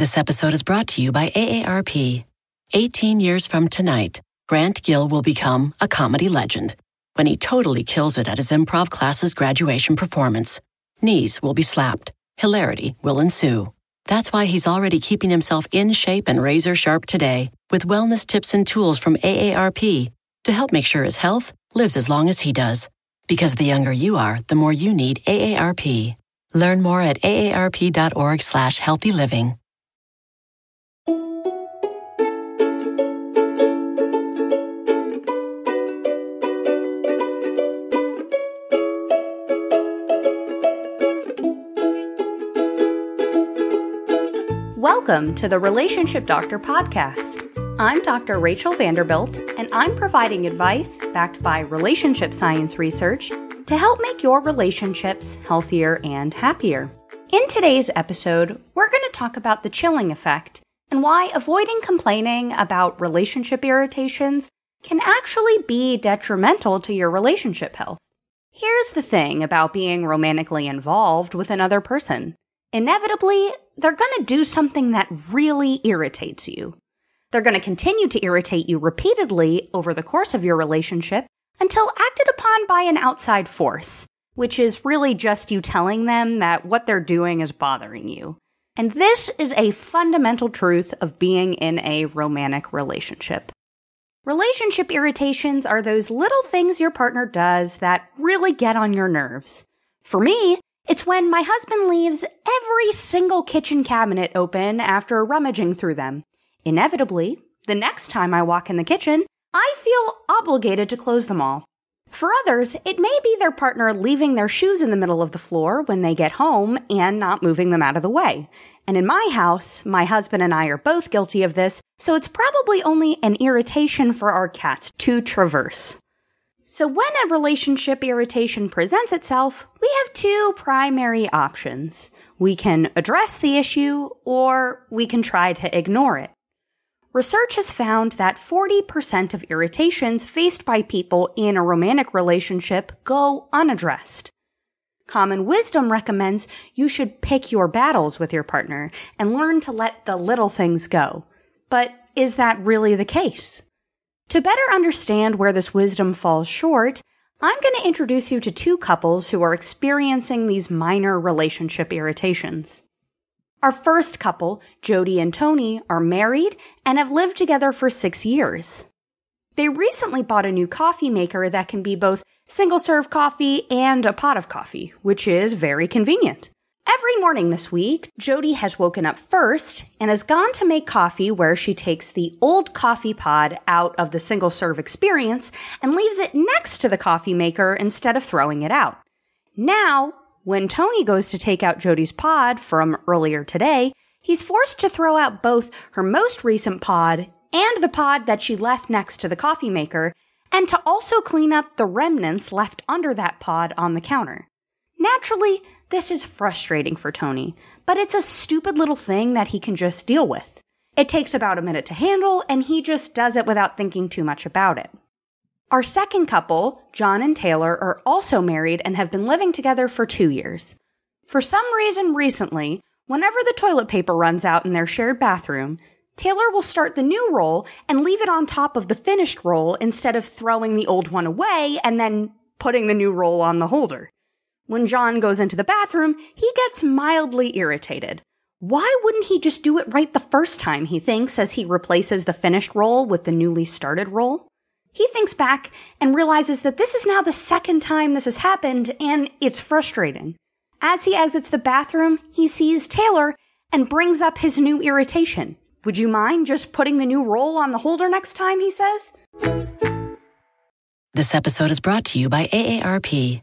This episode is brought to you by AARP. 18 years from tonight, Grant Gill will become a comedy legend when he totally kills it at his improv class's graduation performance. Knees will be slapped, hilarity will ensue. That's why he's already keeping himself in shape and razor sharp today with wellness tips and tools from AARP to help make sure his health lives as long as he does. Because the younger you are, the more you need AARP. Learn more at aarp.org slash healthy living. Welcome to the Relationship Doctor podcast. I'm Dr. Rachel Vanderbilt, and I'm providing advice backed by relationship science research to help make your relationships healthier and happier. In today's episode, we're going to talk about the chilling effect and why avoiding complaining about relationship irritations can actually be detrimental to your relationship health. Here's the thing about being romantically involved with another person. Inevitably, they're going to do something that really irritates you. They're going to continue to irritate you repeatedly over the course of your relationship until acted upon by an outside force, which is really just you telling them that what they're doing is bothering you. And this is a fundamental truth of being in a romantic relationship. Relationship irritations are those little things your partner does that really get on your nerves. For me, it's when my husband leaves every single kitchen cabinet open after rummaging through them. Inevitably, the next time I walk in the kitchen, I feel obligated to close them all. For others, it may be their partner leaving their shoes in the middle of the floor when they get home and not moving them out of the way. And in my house, my husband and I are both guilty of this, so it's probably only an irritation for our cats to traverse. So when a relationship irritation presents itself, we have two primary options. We can address the issue or we can try to ignore it. Research has found that 40% of irritations faced by people in a romantic relationship go unaddressed. Common wisdom recommends you should pick your battles with your partner and learn to let the little things go. But is that really the case? To better understand where this wisdom falls short, I'm going to introduce you to two couples who are experiencing these minor relationship irritations. Our first couple, Jody and Tony, are married and have lived together for six years. They recently bought a new coffee maker that can be both single serve coffee and a pot of coffee, which is very convenient. Every morning this week, Jody has woken up first and has gone to make coffee where she takes the old coffee pod out of the single serve experience and leaves it next to the coffee maker instead of throwing it out. Now, when Tony goes to take out Jody's pod from earlier today, he's forced to throw out both her most recent pod and the pod that she left next to the coffee maker, and to also clean up the remnants left under that pod on the counter. Naturally, this is frustrating for Tony, but it's a stupid little thing that he can just deal with. It takes about a minute to handle, and he just does it without thinking too much about it. Our second couple, John and Taylor, are also married and have been living together for two years. For some reason recently, whenever the toilet paper runs out in their shared bathroom, Taylor will start the new roll and leave it on top of the finished roll instead of throwing the old one away and then putting the new roll on the holder. When John goes into the bathroom, he gets mildly irritated. Why wouldn't he just do it right the first time, he thinks, as he replaces the finished roll with the newly started roll? He thinks back and realizes that this is now the second time this has happened, and it's frustrating. As he exits the bathroom, he sees Taylor and brings up his new irritation. Would you mind just putting the new roll on the holder next time, he says? This episode is brought to you by AARP.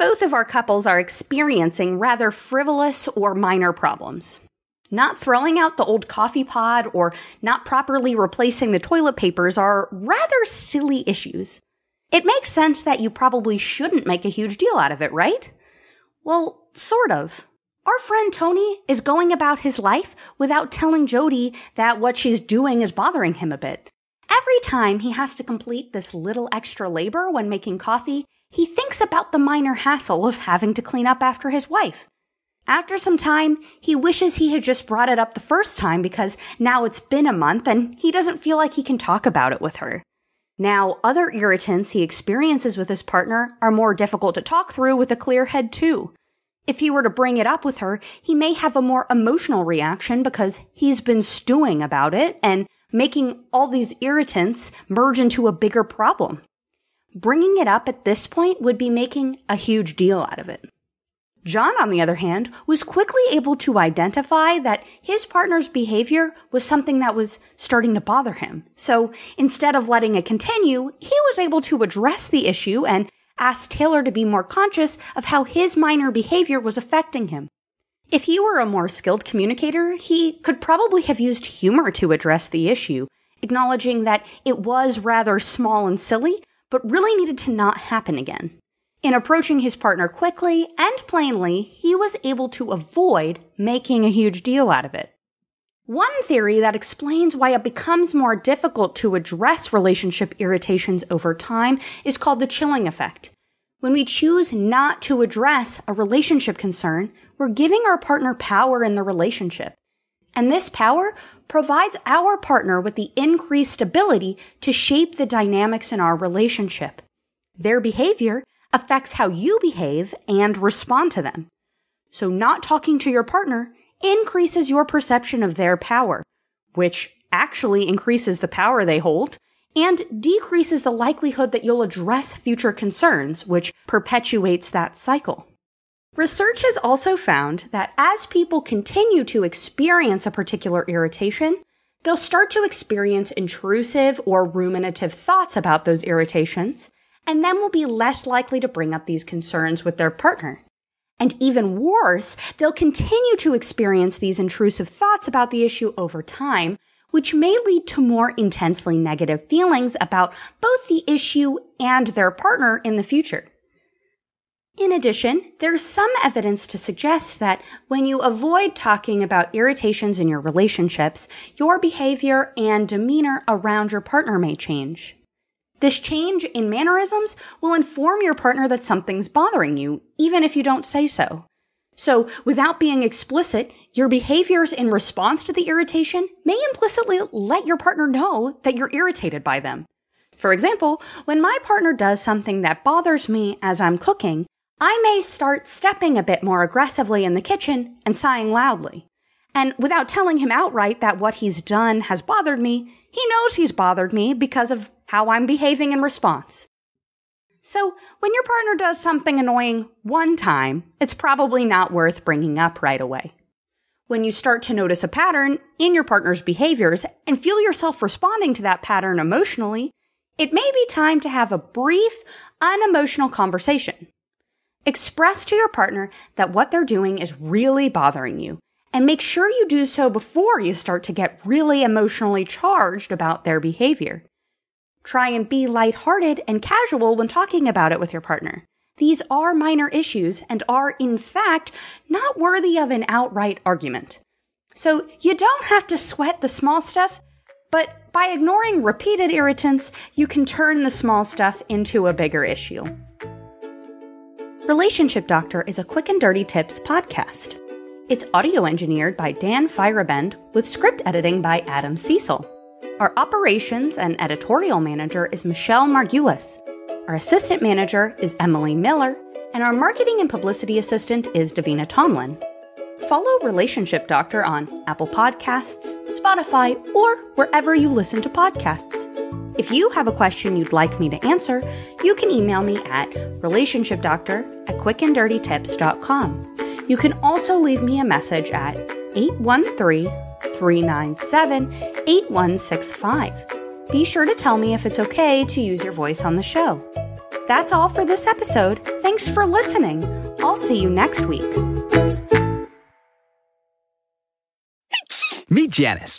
Both of our couples are experiencing rather frivolous or minor problems. Not throwing out the old coffee pod or not properly replacing the toilet papers are rather silly issues. It makes sense that you probably shouldn't make a huge deal out of it, right? Well, sort of. Our friend Tony is going about his life without telling Jody that what she's doing is bothering him a bit. Every time he has to complete this little extra labor when making coffee, he thinks about the minor hassle of having to clean up after his wife. After some time, he wishes he had just brought it up the first time because now it's been a month and he doesn't feel like he can talk about it with her. Now, other irritants he experiences with his partner are more difficult to talk through with a clear head too. If he were to bring it up with her, he may have a more emotional reaction because he's been stewing about it and making all these irritants merge into a bigger problem. Bringing it up at this point would be making a huge deal out of it. John, on the other hand, was quickly able to identify that his partner's behavior was something that was starting to bother him. So instead of letting it continue, he was able to address the issue and ask Taylor to be more conscious of how his minor behavior was affecting him. If he were a more skilled communicator, he could probably have used humor to address the issue, acknowledging that it was rather small and silly, but really needed to not happen again. In approaching his partner quickly and plainly, he was able to avoid making a huge deal out of it. One theory that explains why it becomes more difficult to address relationship irritations over time is called the chilling effect. When we choose not to address a relationship concern, we're giving our partner power in the relationship. And this power provides our partner with the increased ability to shape the dynamics in our relationship. Their behavior affects how you behave and respond to them. So not talking to your partner increases your perception of their power, which actually increases the power they hold and decreases the likelihood that you'll address future concerns, which perpetuates that cycle. Research has also found that as people continue to experience a particular irritation, they'll start to experience intrusive or ruminative thoughts about those irritations, and then will be less likely to bring up these concerns with their partner. And even worse, they'll continue to experience these intrusive thoughts about the issue over time, which may lead to more intensely negative feelings about both the issue and their partner in the future. In addition, there's some evidence to suggest that when you avoid talking about irritations in your relationships, your behavior and demeanor around your partner may change. This change in mannerisms will inform your partner that something's bothering you, even if you don't say so. So, without being explicit, your behaviors in response to the irritation may implicitly let your partner know that you're irritated by them. For example, when my partner does something that bothers me as I'm cooking, I may start stepping a bit more aggressively in the kitchen and sighing loudly. And without telling him outright that what he's done has bothered me, he knows he's bothered me because of how I'm behaving in response. So, when your partner does something annoying one time, it's probably not worth bringing up right away. When you start to notice a pattern in your partner's behaviors and feel yourself responding to that pattern emotionally, it may be time to have a brief, unemotional conversation. Express to your partner that what they're doing is really bothering you and make sure you do so before you start to get really emotionally charged about their behavior. Try and be lighthearted and casual when talking about it with your partner. These are minor issues and are, in fact, not worthy of an outright argument. So you don't have to sweat the small stuff, but by ignoring repeated irritants, you can turn the small stuff into a bigger issue. Relationship Doctor is a quick and dirty tips podcast. It's audio engineered by Dan Feierabend with script editing by Adam Cecil. Our operations and editorial manager is Michelle Margulis. Our assistant manager is Emily Miller, and our marketing and publicity assistant is Davina Tomlin. Follow Relationship Doctor on Apple Podcasts, Spotify, or wherever you listen to podcasts. If you have a question you'd like me to answer, you can email me at relationshipdoctor at quickanddirtytips.com. You can also leave me a message at 813 397 8165. Be sure to tell me if it's okay to use your voice on the show. That's all for this episode. Thanks for listening. I'll see you next week. Meet Janice.